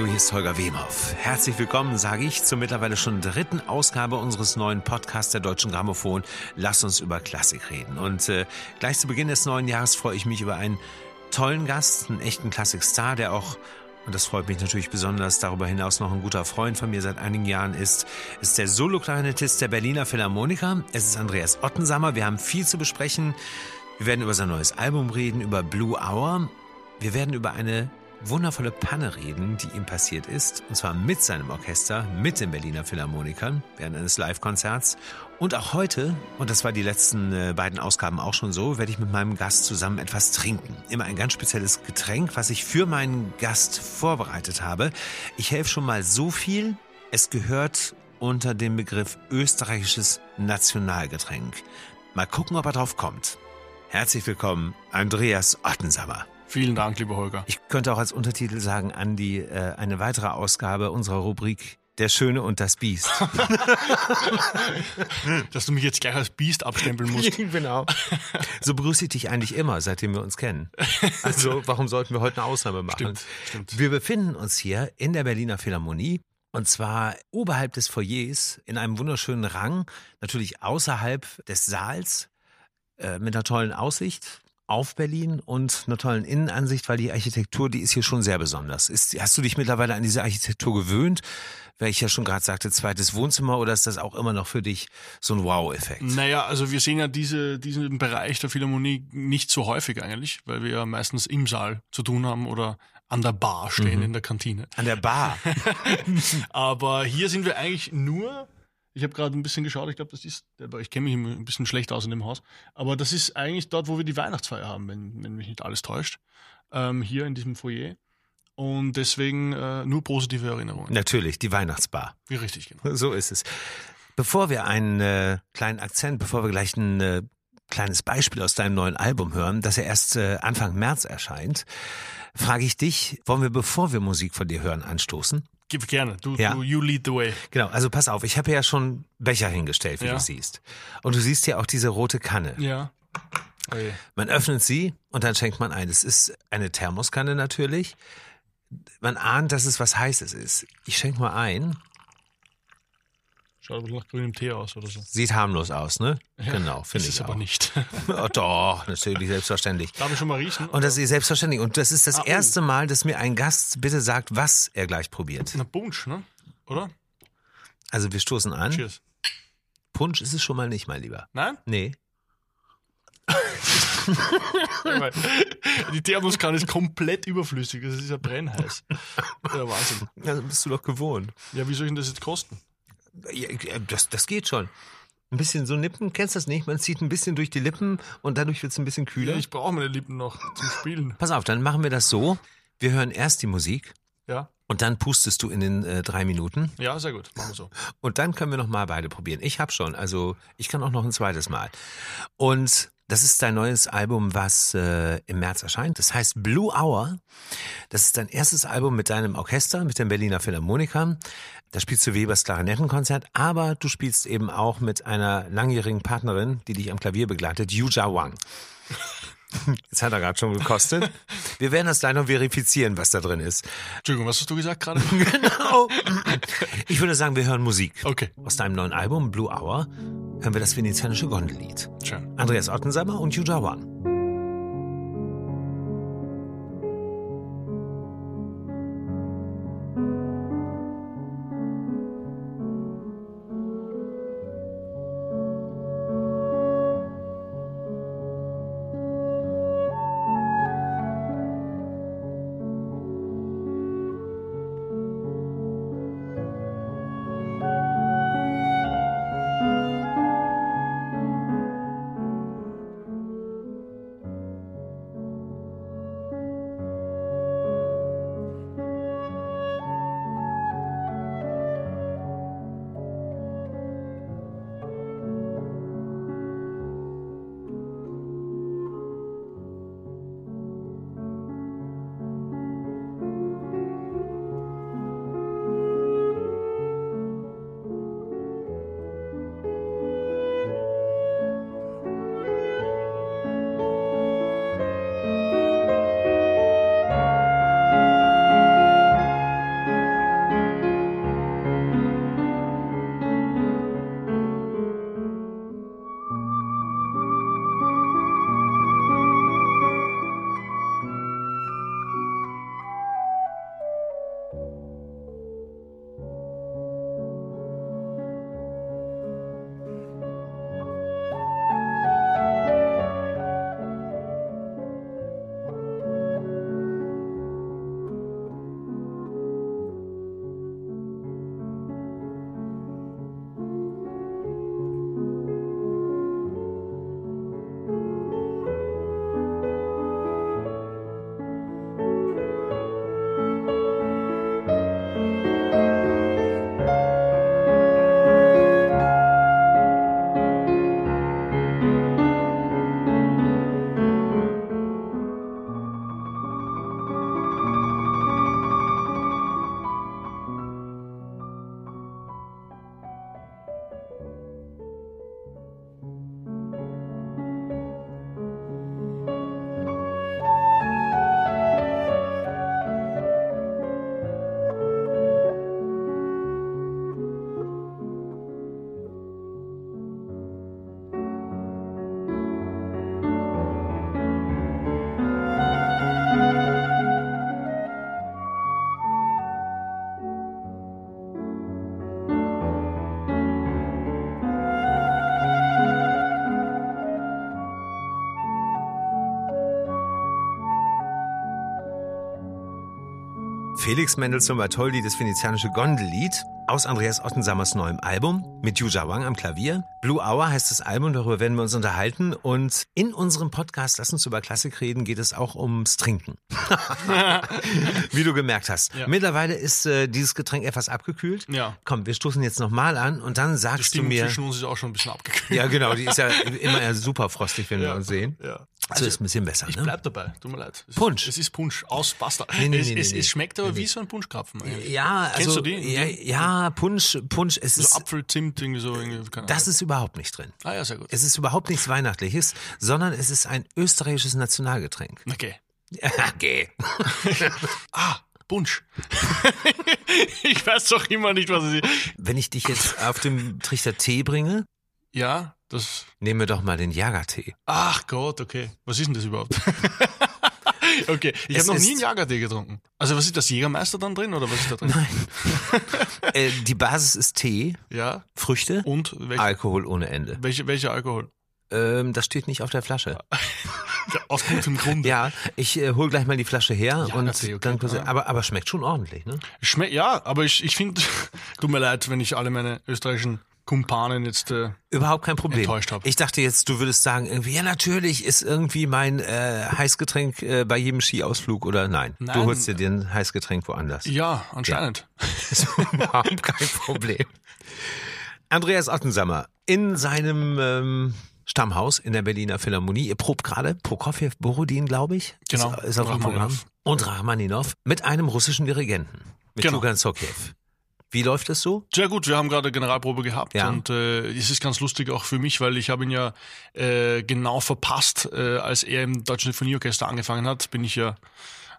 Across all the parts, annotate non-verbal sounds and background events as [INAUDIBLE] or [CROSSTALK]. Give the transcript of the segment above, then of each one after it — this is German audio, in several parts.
Hallo, hier ist Holger Wemhoff. Herzlich willkommen, sage ich, zur mittlerweile schon dritten Ausgabe unseres neuen Podcasts der Deutschen Grammophon. Lass uns über Klassik reden. Und äh, gleich zu Beginn des neuen Jahres freue ich mich über einen tollen Gast, einen echten Klassikstar, der auch und das freut mich natürlich besonders, darüber hinaus noch ein guter Freund von mir seit einigen Jahren ist, ist der Solo-Klarinettist der Berliner Philharmoniker. Es ist Andreas Ottensammer. Wir haben viel zu besprechen. Wir werden über sein neues Album reden, über Blue Hour. Wir werden über eine wundervolle Panne reden, die ihm passiert ist. Und zwar mit seinem Orchester, mit den Berliner Philharmonikern während eines Live-Konzerts. Und auch heute, und das war die letzten äh, beiden Ausgaben auch schon so, werde ich mit meinem Gast zusammen etwas trinken. Immer ein ganz spezielles Getränk, was ich für meinen Gast vorbereitet habe. Ich helfe schon mal so viel. Es gehört unter dem Begriff österreichisches Nationalgetränk. Mal gucken, ob er drauf kommt. Herzlich willkommen, Andreas Ottensammer. Vielen Dank, lieber Holger. Ich könnte auch als Untertitel sagen, Andi, äh, eine weitere Ausgabe unserer Rubrik Der Schöne und das Biest. [LAUGHS] Dass du mich jetzt gleich als Biest abstempeln musst. [LAUGHS] genau. So begrüße ich dich eigentlich immer, seitdem wir uns kennen. Also [LAUGHS] warum sollten wir heute eine Ausnahme machen? Stimmt, stimmt. Wir befinden uns hier in der Berliner Philharmonie. Und zwar oberhalb des Foyers in einem wunderschönen Rang, natürlich außerhalb des Saals, äh, mit einer tollen Aussicht auf Berlin und einer tollen Innenansicht, weil die Architektur, die ist hier schon sehr besonders. Ist, hast du dich mittlerweile an diese Architektur gewöhnt? Weil ich ja schon gerade sagte, zweites Wohnzimmer oder ist das auch immer noch für dich so ein Wow-Effekt? Naja, also wir sehen ja diese, diesen Bereich der Philharmonie nicht so häufig eigentlich, weil wir ja meistens im Saal zu tun haben oder an der Bar stehen Mhm. in der Kantine. An der Bar. [LAUGHS] Aber hier sind wir eigentlich nur, ich habe gerade ein bisschen geschaut, ich glaube, das ist, aber ich kenne mich ein bisschen schlecht aus in dem Haus, aber das ist eigentlich dort, wo wir die Weihnachtsfeier haben, wenn, wenn mich nicht alles täuscht, ähm, hier in diesem Foyer. Und deswegen äh, nur positive Erinnerungen. Natürlich, die Weihnachtsbar. Wie richtig, genau. So ist es. Bevor wir einen äh, kleinen Akzent, bevor wir gleich ein äh, kleines Beispiel aus deinem neuen Album hören, das ja erst äh, Anfang März erscheint, frage ich dich, wollen wir, bevor wir Musik von dir hören, anstoßen? Gib gerne. Du, Ja. du, you lead the way. Genau, also pass auf, ich habe ja schon Becher hingestellt, wie Ja. du siehst. Und du siehst ja auch diese rote Kanne. Ja. Oh je. Man öffnet sie und dann schenkt man ein. Es ist eine Thermoskanne natürlich. Man ahnt, dass es was Heißes ist. Ich schenke mal ein. Schaut nach grünem Tee aus oder so. Sieht harmlos aus, ne? genau, finde Ist ich es aber nicht. [LAUGHS] Oh, doch, natürlich, selbstverständlich. Darf ich schon mal riechen? Und das ist selbstverständlich. Und das ist das Ah, oh. erste Mal, dass mir ein Gast bitte sagt, was er gleich probiert. Na, Punsch, ne? Oder? Also wir stoßen an. Cheers. Punsch ist es schon mal nicht, mein Lieber. Nein? Nee. [LAUGHS] Die Thermoskanne ist komplett überflüssig. Das ist ja brennheiß. Ja, Wahnsinn. Also bist du doch gewohnt. Ja, wie soll ich denn das jetzt kosten? Ja, das, das geht schon. Ein bisschen so nippen, kennst du das nicht? Man zieht ein bisschen durch die Lippen und dadurch wird es ein bisschen kühler. Ja, ich brauche meine Lippen noch zum Spielen. Pass auf, dann machen wir das so. Wir hören erst die Musik Ja? Und dann pustest du in den äh, drei Minuten Ja, sehr gut. Machen wir so. und dann können wir noch mal beide probieren. Ich habe schon, also ich kann auch noch ein zweites Mal. Und das ist dein neues Album, was äh, im März erscheint. Das heißt Blue Hour. Das ist dein erstes Album mit deinem Orchester, mit den Berliner Philharmonikern. Da spielst du Webers Klarinettenkonzert, aber du spielst eben auch mit einer langjährigen Partnerin, die dich am Klavier begleitet, Yuja Wang. [LAUGHS] Jetzt hat er gerade schon gekostet. Wir werden das gleich noch verifizieren, was da drin ist. Entschuldigung, was hast du gesagt gerade? [LAUGHS] Genau. Ich würde sagen, wir hören Musik. Okay, Aus deinem neuen Album Blue Hour hören wir das venezianische Gondellied. schön. Andreas Ottensammer und Yuja Wang. Felix Mendelssohn Bartholdy, das venezianische Gondellied aus Andreas Ottensammers neuem Album mit Yuja Wang am Klavier. Blue Hour heißt das Album, darüber werden wir uns unterhalten. Und in unserem Podcast Lass uns über Klassik reden geht es auch ums Trinken. [LAUGHS] Wie du gemerkt hast. Ja. Mittlerweile ist äh, dieses Getränk etwas abgekühlt. Ja. Komm, wir stoßen jetzt nochmal an und dann sagst du Stimmung mir... zwischen uns ist auch schon ein bisschen abgekühlt. Ja, genau, die ist ja immer super frostig, wenn [LAUGHS] wir Ja. uns sehen. Ja. Also ist ein bisschen besser, Ich ne? bleib dabei, tut mir leid. Es Punsch. Ist, es ist Punsch aus Pasta. Nee, nee, es, nee, es, es schmeckt aber wie so ein Punschkrapfen. eigentlich. Ja, also, Kennst du die? Ja, ja, Punsch, Punsch, es So ist, Apfel, Zimt, irgendwie so. Irgendwie, keine das Ahnung. ist überhaupt nicht drin. Ah ja, sehr gut. Es ist überhaupt nichts Weihnachtliches, sondern es ist ein österreichisches Nationalgetränk. Okay. [LAUGHS] Okay. [LAUGHS] Ah, Punsch. [LAUGHS] ich weiß doch immer nicht, was es ist. Wenn ich dich jetzt auf dem Trichter Tee bringe, Ja, das. nehmen wir doch mal den Jagertee. Ach Gott, okay. Was ist denn das überhaupt? [LAUGHS] okay, ich habe noch nie einen Jagertee getrunken. Also was ist das Jägermeister dann drin oder was ist da drin? Nein. [LAUGHS] äh, die Basis ist Tee, Ja. Früchte, Und welche, Alkohol ohne Ende. welche, welcher Alkohol? Ähm, das steht nicht auf der Flasche. [LAUGHS] Ja, aus gutem Grund. Ja, ich äh, hol gleich mal die Flasche her und okay. dann kurz, Ah. aber aber schmeckt schon ordentlich, ne? Schmeckt, ja, aber ich, ich finde, tut mir leid, wenn ich alle meine österreichischen Kumpanen jetzt. Äh, Überhaupt kein Problem. Enttäuscht hab. Ich dachte jetzt, du würdest sagen, irgendwie, ja natürlich ist irgendwie mein äh, Heißgetränk äh, bei jedem Skiausflug oder nein. Du Nein. holst dir den Heißgetränk woanders. ja, anscheinend. ist [LAUGHS] überhaupt kein Problem. Andreas Ottensammer in seinem ähm, Stammhaus in der Berliner Philharmonie. Ihr probt gerade Prokofjew Borodin, glaube ich. Genau. Ist, ist auf dem. Programm. Und Rachmaninov mit einem russischen Dirigenten. Mit Genau. Tugan Sokjew. Wie läuft es so? Sehr gut, wir haben gerade Generalprobe gehabt Ja. und äh, es ist ganz lustig auch für mich, weil ich habe ihn ja äh, genau verpasst, äh, als er im Deutschen Sinfonieorchester angefangen hat, bin ich ja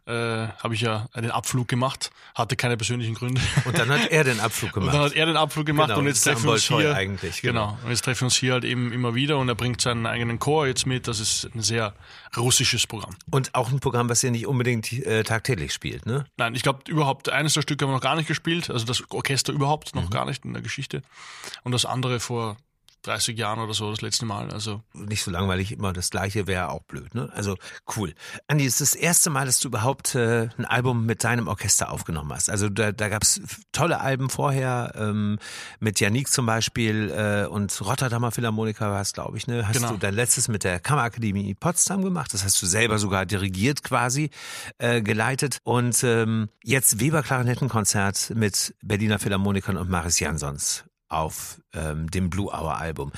äh, habe ich ja den Abflug gemacht, hatte keine persönlichen Gründe. Und dann hat er den Abflug [LAUGHS] Und gemacht. dann hat er den Abflug gemacht Genau, und jetzt treffen wir uns hier. eigentlich, genau. Genau. Und jetzt treffen wir uns hier halt eben immer wieder und er bringt seinen eigenen Chor jetzt mit. Das ist ein sehr russisches Programm. Und auch ein Programm, was ihr nicht unbedingt äh, tagtäglich spielt, ne? Nein, ich glaube überhaupt eines der Stücke haben wir noch gar nicht gespielt, also das Orchester überhaupt Mhm. noch gar nicht in der Geschichte. Und das andere vor 30 Jahren oder so das letzte Mal. Also Nicht so langweilig, immer das gleiche wäre auch blöd, ne? Also cool. Andi, es ist das erste Mal, dass du überhaupt äh, ein Album mit deinem Orchester aufgenommen hast. Also da, da gab es tolle Alben vorher, ähm, mit Janik zum Beispiel äh, und Rotterdamer Philharmoniker war es, glaube ich, ne? Hast Genau. du dein letztes mit der Kammerakademie Potsdam gemacht. Das hast du selber sogar dirigiert quasi, äh, geleitet. Und ähm, jetzt Weber Klarinettenkonzert mit Berliner Philharmonikern und Maris Jansons auf ähm, dem Blue Hour Album.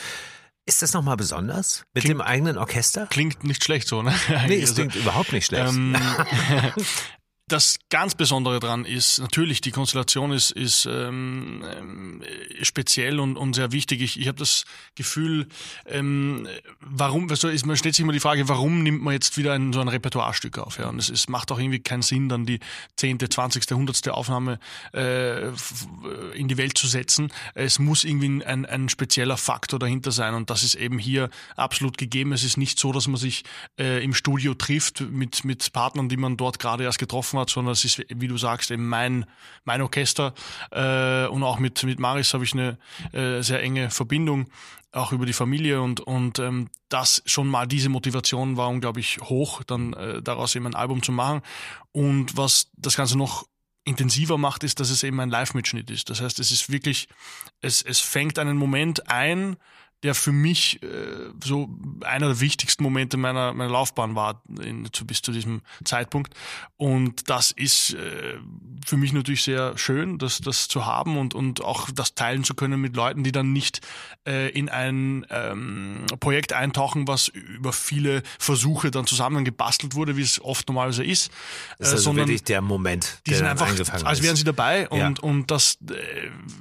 Ist das nochmal besonders? Mit Klingt- dem eigenen Orchester? klingt nicht schlecht so, ne? [LAUGHS] Nee, es Also, klingt überhaupt nicht schlecht. Ähm, [LAUGHS] [LAUGHS] das ganz Besondere dran ist, natürlich, die Konstellation ist, ist ähm, ähm, speziell und, und sehr wichtig. Ich, ich habe das Gefühl, ähm, warum, also ist, man stellt sich immer die Frage, warum nimmt man jetzt wieder ein, so ein Repertoirestück auf? Ja? Und es, es macht auch irgendwie keinen Sinn, dann die zehnte, zwanzigste, hundertste Aufnahme äh, f- in die Welt zu setzen. Es muss irgendwie ein, ein spezieller Faktor dahinter sein und das ist eben hier absolut gegeben. Es ist nicht so, dass man sich äh, im Studio trifft mit, mit Partnern, die man dort gerade erst getroffen hat, sondern es ist, wie du sagst, eben mein, mein Orchester äh, und auch mit, mit Maris habe ich eine äh, sehr enge Verbindung auch über die Familie und, und ähm, das schon mal diese Motivation war unglaublich hoch, dann äh, daraus eben ein Album zu machen. Und was das Ganze noch intensiver macht, ist, dass es eben ein Live-Mitschnitt ist. Das heißt, es ist wirklich, es, es fängt einen Moment ein, der für mich äh, so einer der wichtigsten Momente meiner, meiner Laufbahn war in, zu, bis zu diesem Zeitpunkt. Und das ist äh, für mich natürlich sehr schön, das, das zu haben und, und auch das teilen zu können mit Leuten, die dann nicht äh, in ein ähm, Projekt eintauchen, was über viele Versuche dann zusammengebastelt wurde, wie es oft normalerweise ist, das ist äh, also sondern wirklich der Moment, die sind einfach, als wären sie dabei und, Ja. und das,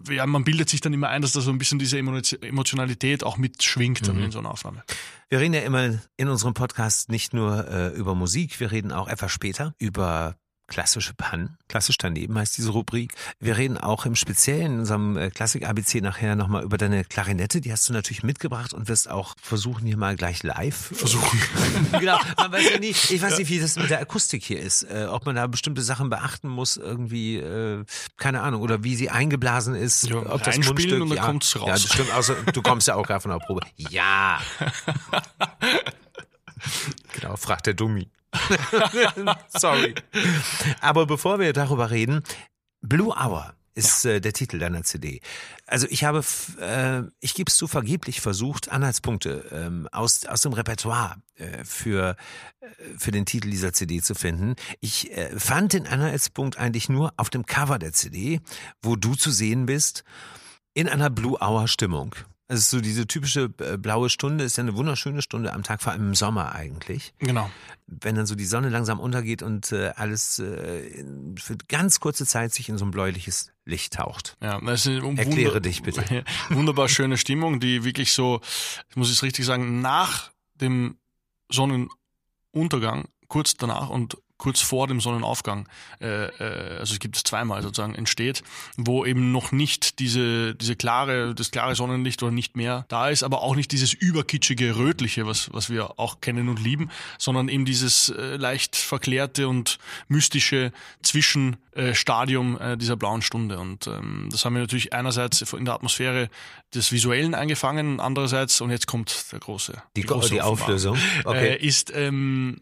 äh, ja, man bildet sich dann immer ein, dass da so ein bisschen diese Emo- Emotionalität auch mitschwingt Mhm. in so einer Aufnahme. Wir reden ja immer in unserem Podcast nicht nur äh, über Musik, wir reden auch etwas später über klassische Pannen. Klassisch daneben heißt diese Rubrik. Wir reden auch im Speziellen in unserem äh, Klassik-ABC nachher nochmal über deine Klarinette. Die hast du natürlich mitgebracht und wirst auch versuchen, hier mal gleich live. Versuchen. [LAUGHS] genau, man weiß ja nie, ich weiß nicht, wie das mit der Akustik hier ist. Äh, ob man da bestimmte Sachen beachten muss, irgendwie, äh, keine Ahnung, oder wie sie eingeblasen ist. Ja, ob das Mundstück, und dann ja, kommt's raus. Ja, das stimmt. Außer, du kommst ja auch gerade von der Probe. Ja. [LAUGHS] genau, fragt der Dummi. [LAUGHS] Sorry. Aber bevor wir darüber reden, Blue Hour ist ja. äh, der Titel deiner CD. Also ich habe, äh, ich gebe es zu, vergeblich versucht, Anhaltspunkte ähm, aus, aus dem Repertoire äh, für, äh, für den Titel dieser CD zu finden. Ich äh, fand den Anhaltspunkt eigentlich nur auf dem Cover der CD, wo du zu sehen bist, in einer Blue Hour Stimmung. Also so diese typische äh, blaue Stunde ist ja eine wunderschöne Stunde am Tag, vor allem im Sommer eigentlich. Genau. Wenn dann so die Sonne langsam untergeht und äh, alles äh, für ganz kurze Zeit sich in so ein bläuliches Licht taucht. Ja, das ist eine Erkläre dich bitte. [LAUGHS] Wunderbar schöne Stimmung, die wirklich so, ich muss es richtig sagen, nach dem Sonnenuntergang, kurz danach und kurz vor dem Sonnenaufgang, äh, äh, also es gibt es zweimal sozusagen, entsteht, wo eben noch nicht diese, diese klare, das klare Sonnenlicht oder nicht mehr da ist, aber auch nicht dieses überkitschige Rötliche, was, was wir auch kennen und lieben, sondern eben dieses äh, leicht verklärte und mystische Zwischenstadium äh, dieser blauen Stunde. Und ähm, das haben wir natürlich einerseits in der Atmosphäre des Visuellen eingefangen, andererseits, und jetzt kommt der große. Die, die, große die Auflösung. Okay. Äh, ist, ähm,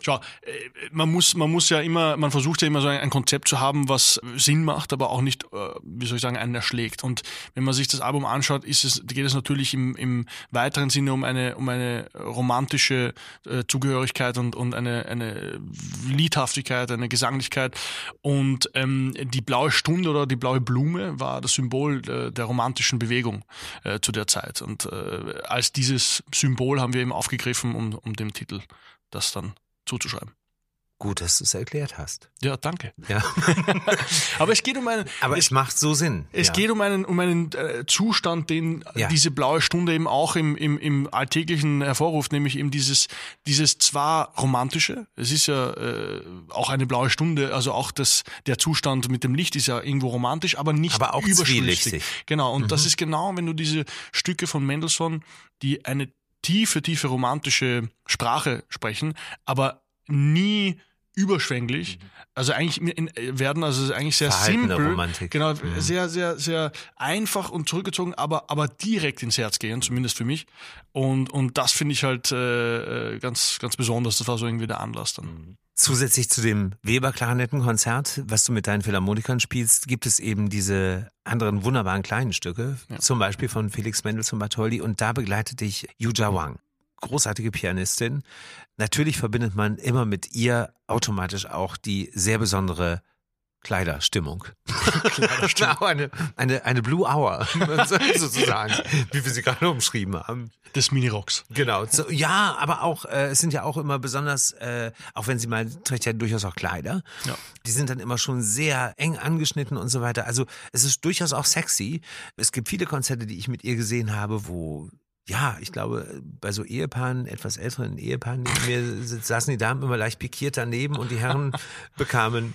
schau, äh, man muss muss, man muss ja immer, man versucht ja immer so ein, ein Konzept zu haben, was Sinn macht, aber auch nicht, äh, wie soll ich sagen, einen erschlägt. Und wenn man sich das Album anschaut, ist es, geht es natürlich im, im weiteren Sinne um eine, um eine romantische äh, Zugehörigkeit und, und eine, eine Liedhaftigkeit, eine Gesanglichkeit. Und ähm, die blaue Stunde oder die blaue Blume war das Symbol äh, der romantischen Bewegung äh, zu der Zeit. Und äh, als dieses Symbol haben wir eben aufgegriffen, um, um dem Titel das dann zuzuschreiben. Gut, dass du es erklärt hast. Ja, danke. Ja. [LAUGHS] Aber es geht um einen. Aber es, macht so Sinn. Es ja. geht um einen, um einen äh, Zustand, den ja. diese blaue Stunde eben auch im, im, im Alltäglichen hervorruft, nämlich eben dieses, dieses zwar romantische, es ist ja äh, auch eine blaue Stunde, also auch das, der Zustand mit dem Licht ist ja irgendwo romantisch, aber nicht aber auch überschwellig. Genau. Und mhm. das ist genau, wenn du diese Stücke von Mendelssohn, die eine tiefe, tiefe romantische Sprache sprechen, aber nie überschwänglich. Mhm. Also eigentlich werden also eigentlich sehr simpel, Romantik. genau, mhm. sehr sehr sehr einfach und zurückgezogen, aber aber direkt ins Herz gehen, zumindest für mich. Und und das finde ich halt äh, äh, ganz ganz besonders. Das war so irgendwie der Anlass dann. Mhm. Zusätzlich zu dem Weber-Klarinettenkonzert, was du mit deinen Philharmonikern spielst, gibt es eben diese anderen wunderbaren kleinen Stücke, ja. zum Beispiel von Felix Mendelssohn Bartholdy und da begleitet dich Yuja Wang großartige Pianistin. Natürlich verbindet man immer mit ihr automatisch auch die sehr besondere Kleiderstimmung. Kleiderstimmung. [LAUGHS] eine, eine, eine Blue Hour, [LAUGHS] [LAUGHS] sozusagen, wie wir sie gerade umschrieben haben. Des Minirocks. Genau. So, ja, aber auch, äh, es sind ja auch immer besonders, äh, auch wenn sie mal, trägt ja durchaus auch Kleider. Ja. Die sind dann immer schon sehr eng angeschnitten und so weiter. Also es ist durchaus auch sexy. Es gibt viele Konzerte, die ich mit ihr gesehen habe, wo ja, ich glaube, bei so Ehepaaren, etwas älteren Ehepaaren neben mir saßen die Damen immer leicht pikiert daneben und die Herren [LAUGHS] bekamen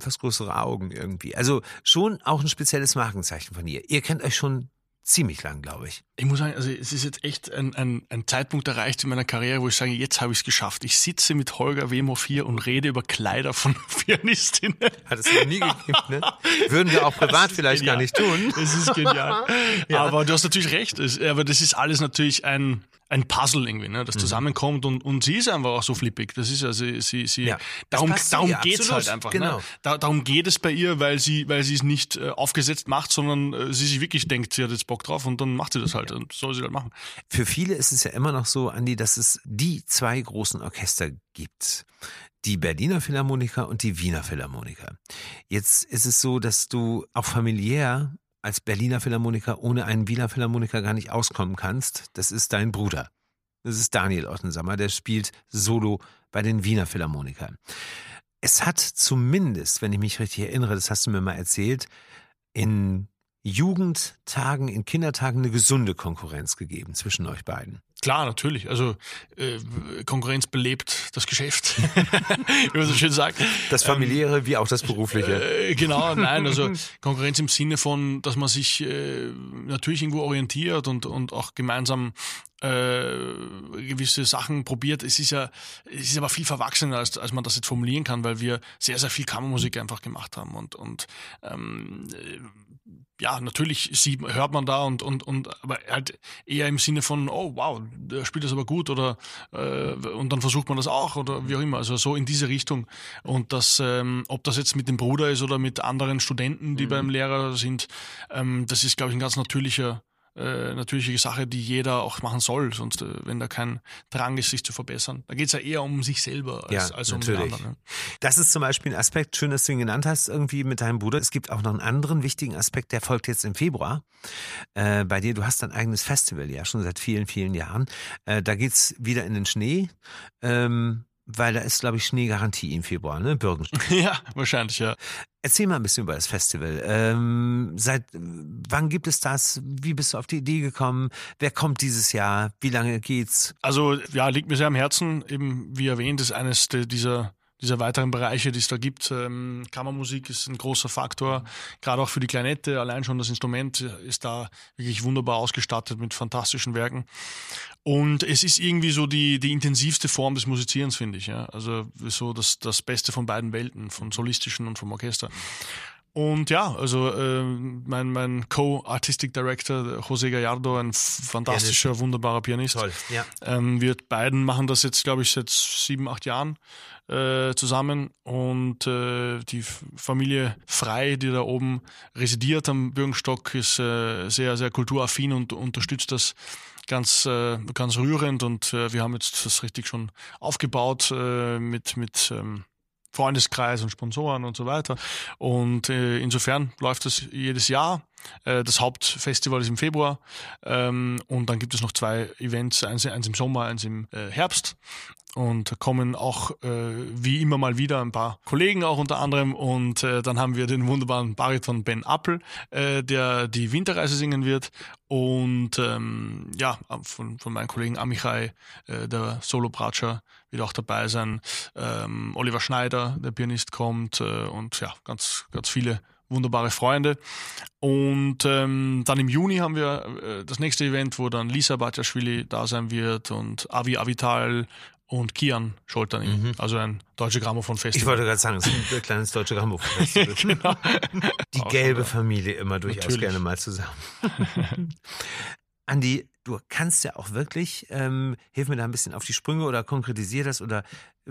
fast größere Augen irgendwie. Also schon auch ein spezielles Markenzeichen von ihr. Ihr kennt euch schon ziemlich lang, glaube ich. Ich muss sagen, also es ist jetzt echt ein, ein, ein Zeitpunkt erreicht in meiner Karriere, wo ich sage, jetzt habe ich es geschafft. Ich sitze mit Holger Wemhoff hier und rede über Kleider von [LAUGHS] Pianistinnen. Hat es noch nie gegeben, ne? Würden wir auch [LAUGHS] privat vielleicht genial. gar nicht tun. Das ist genial. [LAUGHS] ja. Aber du hast natürlich recht. Aber das ist alles natürlich ein, ein Puzzle irgendwie, ne, das mhm. zusammenkommt und, und sie ist einfach auch so flippig. Das ist ja, sie, sie, ja, darum, darum geht's absolut. halt einfach. Ne? Genau. Ne? Da, darum geht es bei ihr, weil sie, weil sie es nicht äh, aufgesetzt macht, sondern äh, sie sich wirklich denkt, sie hat jetzt Bock drauf und dann macht sie das halt und soll sie halt machen. Für viele ist es ja immer noch so, Andi, dass es die zwei großen Orchester gibt. Die Berliner Philharmoniker und die Wiener Philharmoniker. Jetzt ist es so, dass du auch familiär als Berliner Philharmoniker ohne einen Wiener Philharmoniker gar nicht auskommen kannst, das ist dein Bruder. Das ist Daniel Ottensammer, der spielt Solo bei den Wiener Philharmonikern. Es hat zumindest, wenn ich mich richtig erinnere, das hast du mir mal erzählt, in Jugendtagen, in Kindertagen eine gesunde Konkurrenz gegeben zwischen euch beiden. Klar, natürlich. Also äh, Konkurrenz belebt das Geschäft, [LAUGHS] wie man so schön sagt. Das familiäre ähm, wie auch das berufliche. Äh, genau, nein, also Konkurrenz im Sinne von, dass man sich äh, natürlich irgendwo orientiert und, und auch gemeinsam äh, gewisse Sachen probiert. Es ist ja, es ist aber viel verwachsener, als, als man das jetzt formulieren kann, weil wir sehr, sehr viel Kammermusik einfach gemacht haben und, und ähm, ja, natürlich sieht, hört man da und, und, und aber halt eher im Sinne von, oh wow, der spielt das aber gut oder äh, und dann versucht man das auch oder wie auch immer. Also so in diese Richtung. Und das, ähm, ob das jetzt mit dem Bruder ist oder mit anderen Studenten, die mhm. beim Lehrer sind, ähm, das ist, glaube ich, ein ganz natürlicher äh, natürliche Sache, die jeder auch machen soll, sonst, äh, wenn da kein Drang ist, sich zu verbessern. Da geht es ja eher um sich selber als, ja, als um natürlich. den anderen. Ne? Das ist zum Beispiel ein Aspekt, schön, dass du ihn genannt hast, irgendwie mit deinem Bruder. Es gibt auch noch einen anderen wichtigen Aspekt, der folgt jetzt im Februar. Äh, bei dir, du hast ein eigenes Festival, ja, schon seit vielen, vielen Jahren. Äh, da geht's wieder in den Schnee. Ähm, weil da ist, glaube ich, Schneegarantie im Februar, ne? Bürgenstein. [LAUGHS] ja, wahrscheinlich, ja. Erzähl mal ein bisschen über das Festival. Ähm, seit wann gibt es das? Wie bist du auf die Idee gekommen? Wer kommt dieses Jahr? Wie lange geht's? Also ja, liegt mir sehr am Herzen. Eben wie erwähnt, ist eines dieser dieser weiteren Bereiche, die es da gibt. Ähm, Kammermusik ist ein großer Faktor, gerade auch für die Kleinette. Allein schon das Instrument ist da wirklich wunderbar ausgestattet mit fantastischen Werken. Und es ist irgendwie so die, die intensivste Form des Musizierens, finde ich. Ja? Also so das, das Beste von beiden Welten, vom solistischen und vom Orchester. Und ja, also äh, mein, mein Co-Artistic Director, José Gallardo, ein fantastischer, Pianist. wunderbarer Pianist. Toll, ja. Ähm, wir beiden machen das jetzt, glaube ich, seit sieben, acht Jahren äh, zusammen. Und äh, die Familie Frei, die da oben residiert am Bürgenstock, ist äh, sehr, sehr kulturaffin und unterstützt das ganz, äh, ganz rührend. Und äh, wir haben jetzt das richtig schon aufgebaut mit, mit ähm, Freundeskreis und Sponsoren und so weiter. Und äh, insofern läuft das jedes Jahr. Das Hauptfestival ist im Februar ähm, und dann gibt es noch zwei Events, eins, im Sommer, eins im Herbst. Und kommen auch äh, wie immer mal wieder ein paar Kollegen auch unter anderem. Und äh, dann haben wir den wunderbaren Bariton Ben Appel, äh, der die Winterreise singen wird. Und ähm, ja, von, von meinen Kollegen Amichai, äh, der Solo-Bratscher, wird auch dabei sein. Ähm, Oliver Schneider, der Pianist, kommt äh, und ja, ganz, ganz viele wunderbare Freunde. Und ähm, dann im Juni haben wir äh, das nächste Event, wo dann Lisa Batjaschwili da sein wird und Avi Avital und Kian Scholterning, mhm. also ein deutsche Grammophon-Festival. Ich wollte gerade sagen, es ist ein kleines deutsche Grammophon-Festival. [LAUGHS] genau. Die gelbe Familie immer durchaus Natürlich. gerne mal zusammen. Andi, du kannst ja auch wirklich, ähm, hilf mir da ein bisschen auf die Sprünge oder konkretisier das oder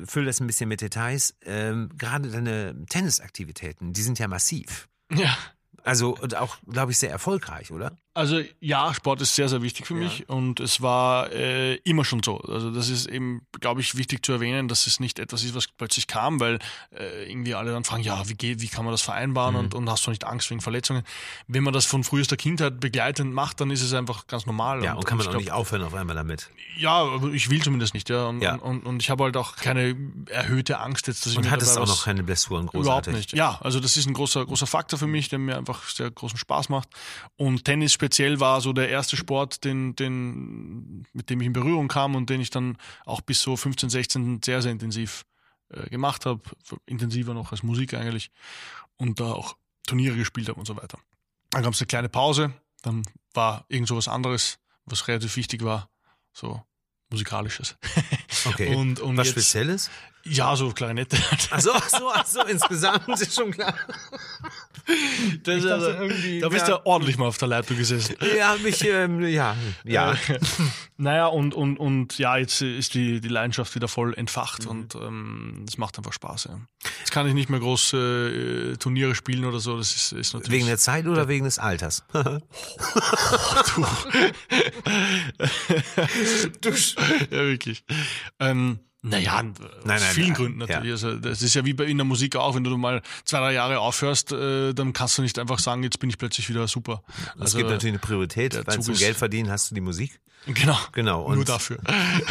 füll das ein bisschen mit Details. Ähm, gerade deine Tennisaktivitäten, die sind ja massiv. Ja. Also und auch, glaube ich, sehr erfolgreich, oder? Also ja, Sport ist sehr, sehr wichtig für ja. mich und es war äh, immer schon so. Also das ist eben, glaube ich, wichtig zu erwähnen, dass es nicht etwas ist, was plötzlich kam, weil äh, irgendwie alle dann fragen, ja, wie geht, wie kann man das vereinbaren mhm. und, und hast du nicht Angst wegen Verletzungen? Wenn man das von frühester Kindheit begleitend macht, dann ist es einfach ganz normal. Ja, und, und kann man auch glaub, nicht aufhören auf einmal damit. Ja, ich will zumindest nicht, ja. Und, ja. und, und ich habe halt auch keine erhöhte Angst jetzt, dass ich Und hattest auch noch keine Blessuren großartig? Überhaupt nicht. Ja, also das ist ein großer, großer Faktor für mich, der mir einfach sehr großen Spaß macht. Und Tennis speziell war so der erste Sport, den, den, mit dem ich in Berührung kam und den ich dann auch bis so 15, 16 sehr, sehr intensiv äh, gemacht habe. Intensiver noch als Musik eigentlich. Und da auch Turniere gespielt habe und so weiter. Dann gab es eine kleine Pause. Dann war irgend so was anderes, was relativ wichtig war. So musikalisches. Okay. [LAUGHS] und, und was jetzt, Spezielles? Ja, so Klarinette. Ach so, ach so, ach so, insgesamt ist schon klar. Das, also, da bist ja. du ordentlich mal auf der Leitung gesessen. Ja, mich, ähm, ja, ja. Äh, naja, und, und, und ja, jetzt ist die, die Leidenschaft wieder voll entfacht mhm. und ähm, das macht einfach Spaß. Ja. Jetzt kann ich nicht mehr groß äh, Turniere spielen oder so. Das ist, ist natürlich. Wegen der Zeit oder wegen des Alters? [LAUGHS] oh, du. [LAUGHS] [LAUGHS] du. Ja, wirklich. Ähm, naja, nein, nein, aus vielen nein, Gründen natürlich. Ja. Also das ist ja wie bei in der Musik auch, wenn du mal zwei, drei Jahre aufhörst, äh, dann kannst du nicht einfach sagen, jetzt bin ich plötzlich wieder super. Also, es gibt natürlich eine Priorität, weil zum Geld verdienen hast du die Musik. Genau. Genau. Und Nur dafür.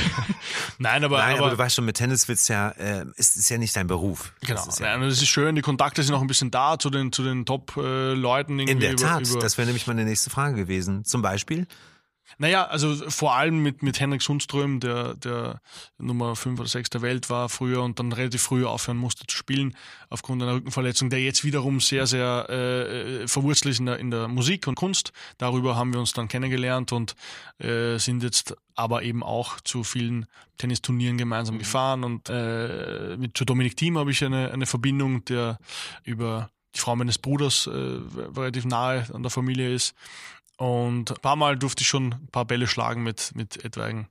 [LAUGHS] Nein, aber, Nein, aber, aber, du weißt schon, mit Tennis wird's ja, äh, ist, ist ja nicht dein Beruf. Genau. Das ist, ja Nein, das ist schön, die Kontakte sind auch ein bisschen da zu den, zu den Top-Leuten. Äh, In der Tat, über, das wäre nämlich meine nächste Frage gewesen. Zum Beispiel? Naja, also vor allem mit, mit Henrik Sundström, der, der Nummer 5 oder 6 der Welt war früher und dann relativ früh aufhören musste zu spielen aufgrund einer Rückenverletzung, der jetzt wiederum sehr, sehr äh, verwurzelt ist in der, in der Musik und Kunst. Darüber haben wir uns dann kennengelernt und äh, sind jetzt aber eben auch zu vielen Tennisturnieren gemeinsam mhm. gefahren und äh, mit zu Dominik Thiem habe ich eine, eine Verbindung, der über die Frau meines Bruders äh, relativ nahe an der Familie ist. Und ein paar Mal durfte ich schon ein paar Bälle schlagen mit, mit etwaigen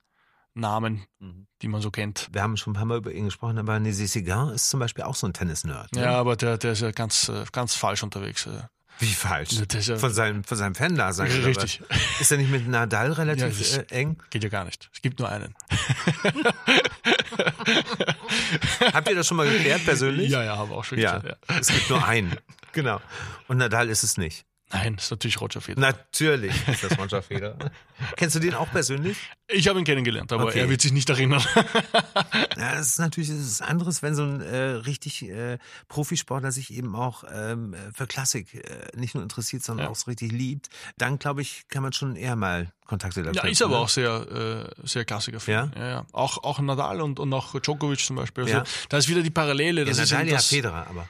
Namen, mhm. die man so kennt. Wir haben schon ein paar Mal über ihn gesprochen, aber Nézé Séguin ist zum Beispiel auch so ein Tennis-Nerd. Ne? Ja, aber der, der ist ja ganz, äh, ganz falsch unterwegs. Äh. Wie falsch? Ja von seinem, von seinem Fan-Dasein. Richtig. Ist er nicht mit Nadal relativ ja, äh, eng? Geht ja gar nicht. Es gibt nur einen. [LAUGHS] Habt ihr das schon mal geklärt persönlich? Ja, ja, haben wir auch schon ja, geklärt. Ja. Es gibt nur einen. [LAUGHS] Genau. Und Nadal ist es nicht. Nein, das ist natürlich Roger Federer. Natürlich ist das Roger [LAUGHS] Federer. Kennst du den auch persönlich? Ich habe ihn kennengelernt, aber okay. er wird sich nicht erinnern. [LAUGHS] ja, das ist natürlich das ist anderes, wenn so ein äh, richtig äh, Profisportler sich eben auch ähm, für Klassik äh, nicht nur interessiert, sondern ja. auch so richtig liebt. Dann, glaube ich, kann man schon eher mal Kontakte da Ja, ist aber ne? auch sehr, äh, sehr Klassiker. Ja? ja? Ja, Auch, auch Nadal und, und auch Djokovic zum Beispiel. Also, ja. Da ist wieder die Parallele. Das ja, Nadal, ja, Federer, aber.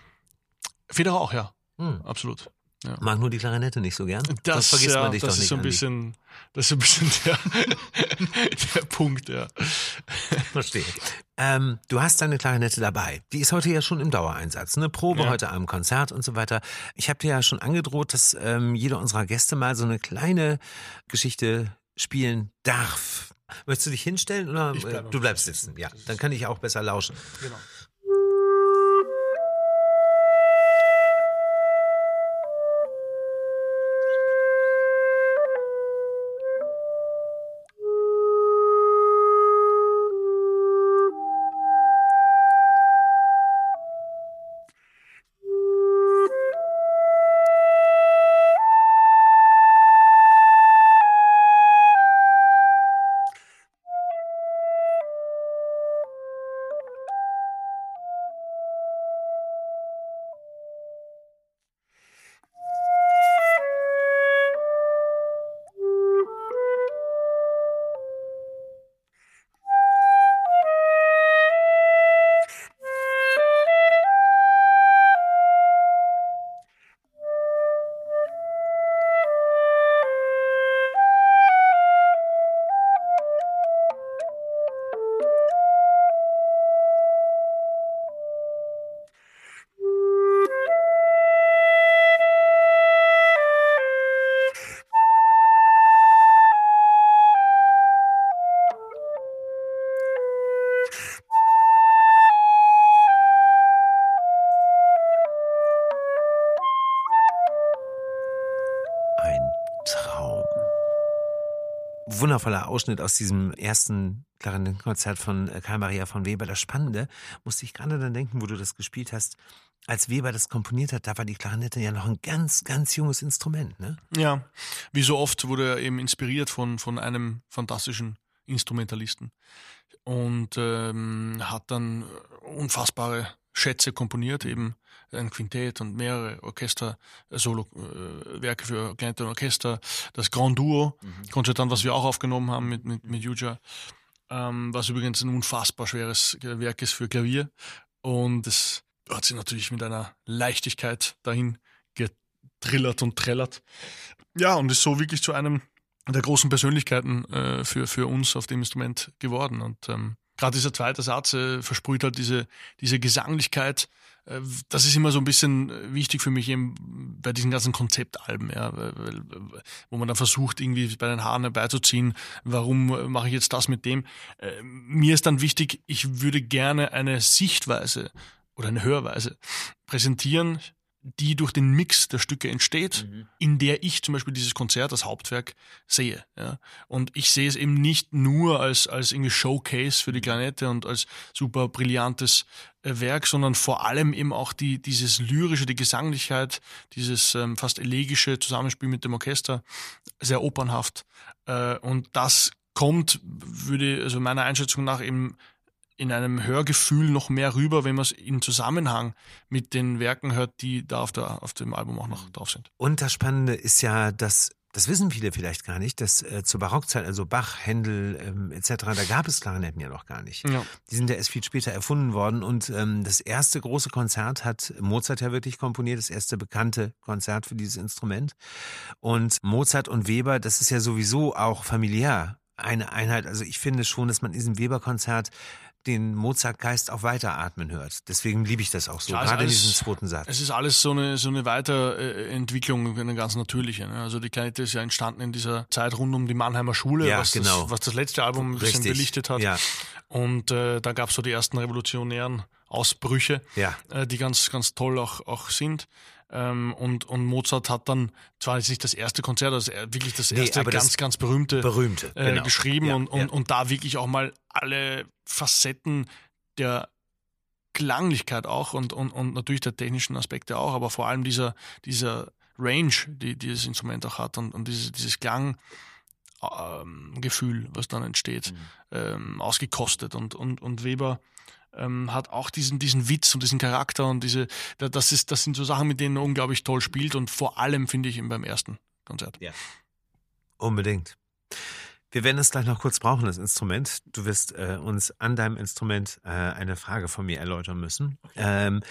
Federer auch, ja. Hm. Absolut. Ja. Mag nur die Klarinette nicht so gern. Das, das vergisst ja, man dich doch nicht. So ein bisschen, das ist so ein bisschen der, [LAUGHS] der Punkt, ja. Verstehe. Ähm, du hast deine Klarinette dabei. Die ist heute ja schon im Dauereinsatz. Eine Probe ja. heute am Konzert und so weiter. Ich habe dir ja schon angedroht, dass ähm, jeder unserer Gäste mal so eine kleine Geschichte spielen darf. Möchtest du dich hinstellen oder bleib du bleibst sitzen? Ja, dann kann ich auch besser lauschen. Genau. Wundervoller Ausschnitt aus diesem ersten Klarinettenkonzert von äh, Karl Maria von Weber. Das Spannende, musste ich gerade dann denken, wo du das gespielt hast, als Weber das komponiert hat, da war die Klarinette ja noch ein ganz, ganz junges Instrument, ne? Ja, wie so oft wurde er eben inspiriert von, von einem fantastischen Instrumentalisten und ähm, hat dann unfassbare Schätze komponiert, eben ein Quintett und mehrere Orchester, äh, Solo-Werke äh, für Kleinte und Orchester, das Grand Duo, mhm. Konzertant, was wir auch aufgenommen haben mit, mit, mit Yuja, ähm, was übrigens ein unfassbar schweres Werk ist für Klavier. Und es hat sich natürlich mit einer Leichtigkeit dahin getrillert und trällert. Ja, und ist so wirklich zu einem der großen Persönlichkeiten äh, für, für uns auf dem Instrument geworden. Und ähm, gerade dieser zweite Satz äh, versprüht halt diese, diese Gesanglichkeit. Äh, das ist immer so ein bisschen äh, wichtig für mich eben bei diesen ganzen Konzeptalben, ja, wo man dann versucht, irgendwie bei den Haaren herbeizuziehen, warum mache ich jetzt das mit dem. Äh, mir ist dann wichtig, ich würde gerne eine Sichtweise oder eine Hörweise präsentieren, die durch den Mix der Stücke entsteht, mhm. in der ich zum Beispiel dieses Konzert, das Hauptwerk, sehe. Ja. Und ich sehe es eben nicht nur als, als irgendwie Showcase für die Klarinette und als super brillantes äh, Werk, sondern vor allem eben auch die, dieses lyrische, die Gesanglichkeit, dieses ähm, fast elegische Zusammenspiel mit dem Orchester, sehr opernhaft. Äh, und das kommt, würde, also meiner Einschätzung nach eben in einem Hörgefühl noch mehr rüber, wenn man es in Zusammenhang mit den Werken hört, die da auf, der, auf dem Album auch noch drauf sind. Und das Spannende ist ja, dass das wissen viele vielleicht gar nicht, dass äh, zur Barockzeit, also Bach, Händel ähm, etc., da gab es Klarinetten ja noch gar nicht. Ja. Die sind ja erst viel später erfunden worden und ähm, das erste große Konzert hat Mozart ja wirklich komponiert, das erste bekannte Konzert für dieses Instrument. Und Mozart und Weber, das ist ja sowieso auch familiär eine Einheit. Also ich finde schon, dass man in diesem Weber-Konzert den Mozart-Geist auch weiteratmen hört. Deswegen liebe ich das auch so, Ja, gerade in alles- diesem zweiten Satz. Es ist alles so eine, so eine Weiterentwicklung, eine ganz natürliche. Ne? Also die Kleinette ist ja entstanden in dieser Zeit rund um die Mannheimer Schule, Ja, was, genau. das, was das letzte Album ein bisschen belichtet hat. Ja. Und äh, da gab es so die ersten revolutionären Ausbrüche, Ja. äh, die ganz, ganz toll auch, auch sind. Ähm, und, und Mozart hat dann zwar jetzt nicht das erste Konzert, er- wirklich das Nee, erste aber das ganz, ganz berühmte Berühmte, äh, genau. geschrieben Ja, und, und, ja. und da wirklich auch mal alle Facetten der Klanglichkeit auch und, und, und natürlich der technischen Aspekte auch, aber vor allem dieser, dieser Range, die dieses Instrument auch hat und, und dieses, dieses Klanggefühl, ähm, Gefühl, was dann entsteht, Mhm. ähm, ausgekostet. Und, und, und Weber ähm, hat auch diesen, diesen Witz und diesen Charakter und diese, da- das, ist, das sind so Sachen, mit denen er unglaublich toll spielt und vor allem finde ich ihn beim ersten Konzert. Unbedingt. Wir werden es gleich noch kurz brauchen, das Instrument. Du wirst äh, uns an deinem Instrument äh, eine Frage von mir erläutern müssen. Ähm,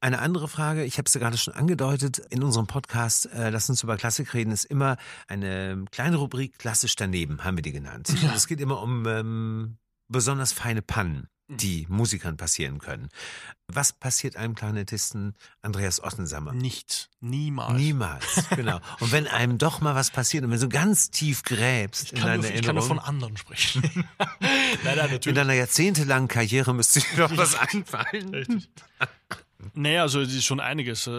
eine andere Frage, ich habe es ja gerade schon angedeutet, in unserem Podcast äh, Lass uns über Klassik reden, ist immer eine kleine Rubrik Klassisch daneben, haben wir die genannt. Und es geht immer um ähm, besonders feine Pannen, die Musikern passieren können. Was passiert einem Klarinettisten Andreas Ossensammer? Nichts. Niemals. Niemals, genau. [LAUGHS] Und wenn einem doch mal was passiert und wenn du ganz tief gräbst Ich in deiner nur, ich kann nur Erinnerung, von anderen sprechen. [LAUGHS] nein, nein, in natürlich. deiner jahrzehntelangen Karriere müsste dir doch [LAUGHS] was einfallen. Richtig. Nee, also es ist schon einiges. Äh,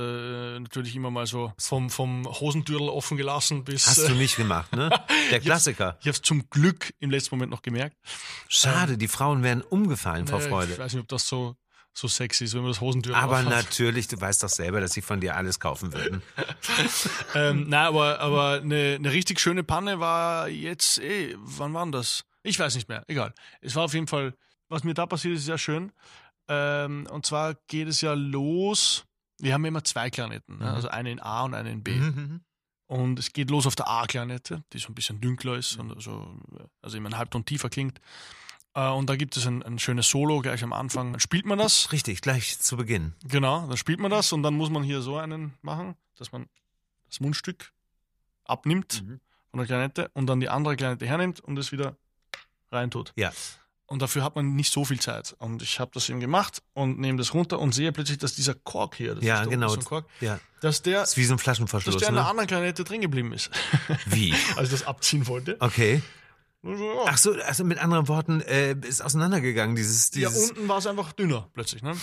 natürlich immer mal so vom, vom Hosentürl offen gelassen bis. Hast du äh, nicht gemacht, ne? [LAUGHS] Der Klassiker. ich habe es zum Glück im letzten Moment noch gemerkt. Schade, die Frauen wären umgefallen vor Äh, Ich Freude. weiß nicht, ob das so, so sexy ist, wenn man das Hosentürl Aber aufhat. natürlich, du weißt doch selber, dass sie von dir alles kaufen würden. [LAUGHS] ähm, nein, aber, aber eine, eine richtig schöne Panne war jetzt, eh, wann war denn das? Ich weiß nicht mehr, egal. Es war auf jeden Fall, was mir da passiert ist, sehr schön. Ähm, und zwar geht es ja los, wir haben immer zwei Klarinetten, ne? Mhm. also eine in A und eine in B. Mhm. Und es geht los auf der A-Klarinette, die so ein bisschen dünkler ist und so, also immer einen Halbton tiefer klingt. Äh, und da gibt es ein, ein schönes Solo gleich am Anfang. Dann spielt man das, Richtig, gleich zu Beginn. genau, dann spielt man das und dann muss man hier so einen machen, dass man das Mundstück abnimmt Mhm. von der Klarinette und dann die andere Klarinette hernimmt und es wieder reintut. Ja. Und dafür hat man nicht so viel Zeit. Und ich habe das eben gemacht und nehme das runter und sehe plötzlich, dass dieser Kork hier, das Ja, ist genau. Kork, Ja. dass der, Das ist wie so ein dass Flaschenverschluss, der in der ne? anderen Klarinette drin geblieben ist, [LAUGHS] Wie? als ich das abziehen wollte. Okay. So, ja. Ach so, also mit anderen Worten, äh, ist auseinandergegangen, dieses, Ja, dieses. unten war es einfach dünner plötzlich. Ne?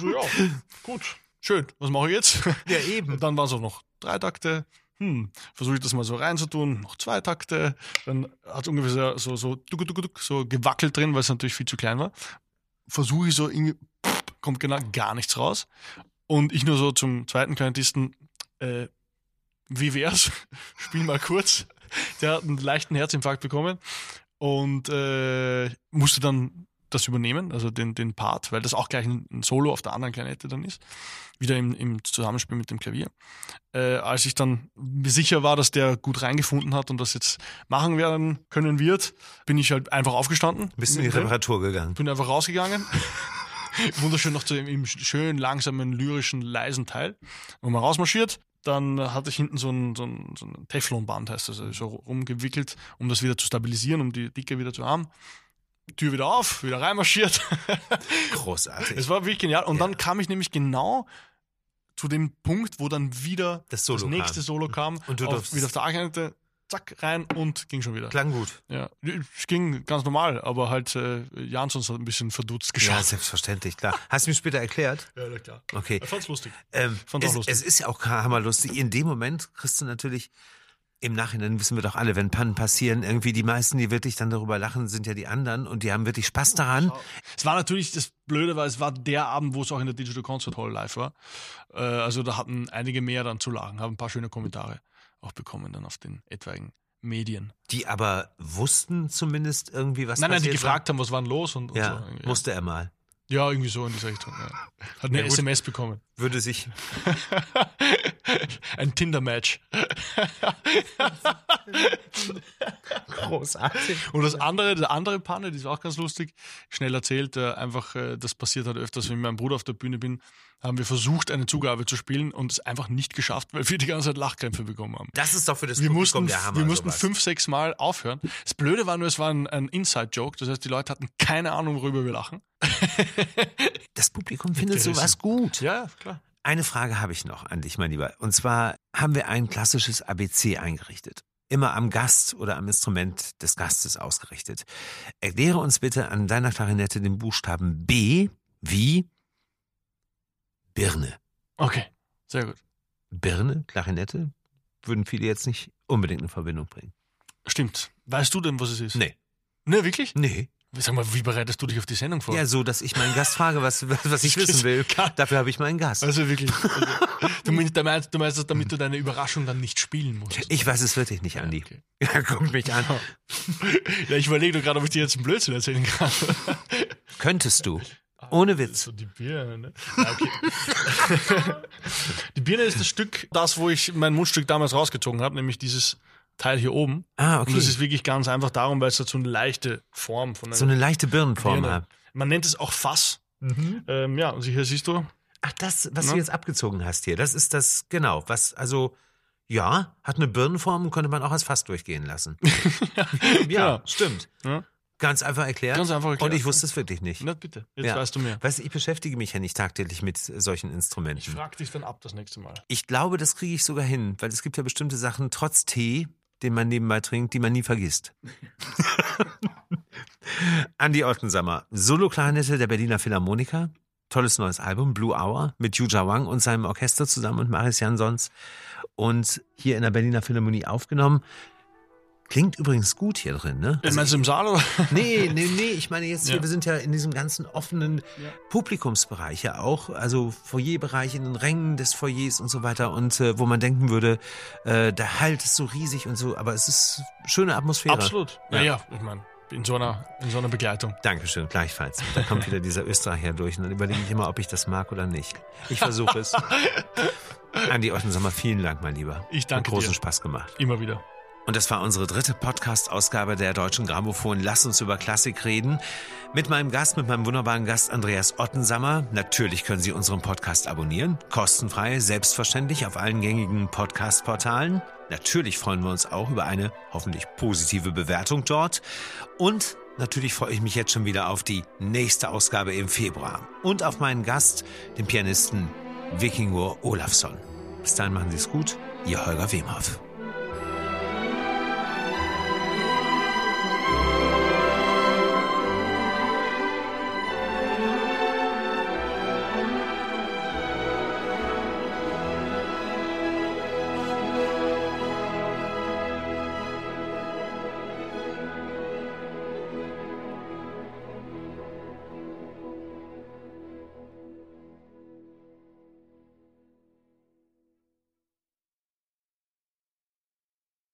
So, ja, [LAUGHS] gut, schön. Was mache ich jetzt? Ja, eben. Und [LAUGHS] dann waren es auch noch drei Takte. Hm, versuche ich das mal so reinzutun. Noch zwei Takte. Dann hat es ungefähr so, so, duck, duck, duck, so gewackelt drin, weil es natürlich viel zu klein war. Versuche ich so irgendwie, pff, kommt genau gar nichts raus. Und ich nur so zum zweiten Kleinetisten, äh, wie wär's? [LAUGHS] Spiel mal kurz. Der hat einen leichten Herzinfarkt bekommen und äh, musste dann das übernehmen, also den, den Part, weil das auch gleich ein, ein Solo auf der anderen Klarinette dann ist. Wieder im, im Zusammenspiel mit dem Klavier. Äh, als ich dann sicher war, dass der gut reingefunden hat und das jetzt machen werden können wird, bin ich halt einfach aufgestanden. Bist in die. Reparatur gegangen. Bin einfach rausgegangen. [LAUGHS] Wunderschön noch zu dem im schön langsamen, lyrischen, leisen Teil. Und mal rausmarschiert. Dann hatte ich hinten so ein, so ein, so ein Teflonband, heißt das, also so rumgewickelt, um das wieder zu stabilisieren, um die Dicke wieder zu haben. Tür wieder auf, wieder reinmarschiert. [LAUGHS] Großartig. Es war wirklich genial. Und Ja. dann kam ich nämlich genau zu dem Punkt, wo dann wieder Das das nächste kam. Solo kam. Und du auf, durftest- wieder auf der A-Klarinette, zack, rein und ging schon wieder. Klang gut. Ja, es ging ganz normal, aber halt äh, Jansons hat ein bisschen verdutzt Ja, geschaut. selbstverständlich, klar. Hast du mir später erklärt? Ja, klar. Okay. Ich fand's lustig. Ähm, Fand auch es, lustig. es ist ja auch hammerlustig. In dem Moment kriegst du natürlich, im Nachhinein wissen wir doch alle, wenn Pannen passieren, irgendwie die meisten, die wirklich dann darüber lachen, sind ja die anderen und die haben wirklich Spaß daran. Es war natürlich, das Blöde war, es war der Abend, wo es auch in der Digital Concert Hall live war. Äh, also da hatten einige mehr dann zu lachen, haben ein paar schöne Kommentare auch bekommen dann auf den etwaigen Medien. Die aber wussten zumindest irgendwie, was nein, nein, die passiert gefragt haben, was war denn los und, war. und Ja, so. irgendwie. musste er mal. Ja, irgendwie so in dieser Richtung. Ja. Hat eine Ja, gut. SMS bekommen. Würde sich. [LAUGHS] Ein Tinder-Match. Großartig. Und das andere, der andere Panne, die ist auch ganz lustig, schnell erzählt, äh, einfach, äh, das passiert halt öfters, wenn ich mit meinem Bruder auf der Bühne bin, haben wir versucht, eine Zugabe zu spielen und es einfach nicht geschafft, weil wir die ganze Zeit Lachkrämpfe bekommen haben. Das ist doch für das Wir Publikum mussten, der Hammer. wir mussten sowas. fünf, sechs Mal aufhören. Das Blöde war nur, es war ein, ein Inside-Joke. Das heißt, die Leute hatten keine Ahnung, worüber wir lachen. [LAUGHS] Das Publikum findet sowas gut. Ja, klar. Eine Frage habe ich noch an dich, mein Lieber. Und zwar haben wir ein klassisches ABC eingerichtet. Immer am Gast oder am Instrument des Gastes ausgerichtet. Erkläre uns bitte an deiner Klarinette den Buchstaben B wie Birne. Okay, sehr gut. Birne, Klarinette, würden viele jetzt nicht unbedingt in Verbindung bringen. Stimmt. Weißt du denn, was es ist? Nee. Ne, wirklich? Nee. Sag mal, wie bereitest du dich auf die Sendung vor? Ja, so, dass ich meinen Gast frage, was, was, was ich [LAUGHS] wissen will. Dafür habe ich meinen Gast. Also wirklich. Also, [LAUGHS] du, meinst, du, meinst, das, damit du deine Überraschung dann nicht spielen musst. Ich weiß es wirklich nicht, Andi. Okay. [LAUGHS] Ja, guck mich an. Ja, ich überlege doch gerade, ob ich dir jetzt einen Blödsinn erzählen kann. Könntest du. Ohne Witz. So die Birne, ne? Ja, okay. [LAUGHS] die Birne ist das Stück, das, wo ich mein Mundstück damals rausgezogen habe, nämlich dieses Teil hier oben. Ah, Und okay. das ist wirklich ganz einfach darum, weil es hat so eine leichte Form von einer So eine leichte Birnenform Birne. hat. Man nennt es auch Fass. Ähm, ja, und hier siehst du, Ach, das, was Ne? du jetzt abgezogen hast hier, das ist das, genau, was, also, ja, hat eine Birnenform und könnte man auch als Fass durchgehen lassen. [LAUGHS] ja, genau. stimmt. Ja. Ganz einfach erklärt. Ganz einfach erklärt. Und ich wusste es wirklich nicht. na bitte, jetzt Ja. weißt du mehr. Weißt du, ich beschäftige mich ja nicht tagtäglich mit solchen Ich Instrumenten. frag dich dann ab das nächste Mal. Ich glaube, das kriege ich sogar hin, weil es gibt ja bestimmte Sachen, trotz Tee, den man nebenbei trinkt, die man nie vergisst. [LAUGHS] Andi Ottensammer, Solo-Klarinette der Berliner Philharmoniker. Tolles neues Album, Blue Hour, mit Yuja Wang und seinem Orchester zusammen und Maris Jansons. Und hier in der Berliner Philharmonie aufgenommen. Klingt übrigens gut hier drin, ne? Also meinst du im Saal oder? [LAUGHS] Nee, nee, nee, ich meine jetzt hier, Ja. wir sind ja in diesem ganzen offenen Ja. Publikumsbereich ja auch, also Foyerbereich in den Rängen des Foyers und so weiter und äh, wo man denken würde, äh, der Halt ist so riesig und so, aber es ist schöne Atmosphäre. Absolut. Ja, Ja. ja, ich meine, in so einer, in so einer Begleitung. Dankeschön, gleichfalls. Da kommt wieder dieser Österreicher durch und dann überlege ich immer, ob ich das mag oder nicht. Ich versuche es. [LAUGHS] Andi Ottensammer, vielen Dank, mein Lieber. Ich danke Hat großen dir. Spaß gemacht. Immer wieder. Und das war unsere dritte Podcast-Ausgabe der Deutschen Grammophon. Lass uns über Klassik reden. Mit meinem Gast, mit meinem wunderbaren Gast Andreas Ottensammer. Natürlich können Sie unseren Podcast abonnieren. Kostenfrei, selbstverständlich auf allen gängigen Podcast-Portalen. Natürlich freuen wir uns auch über eine hoffentlich positive Bewertung dort. Und natürlich freue ich mich jetzt schon wieder auf die nächste Ausgabe im Februar. Und auf meinen Gast, den Pianisten Vikingur Olafsson. Bis dahin machen Sie es gut. Ihr Holger Wemhoff.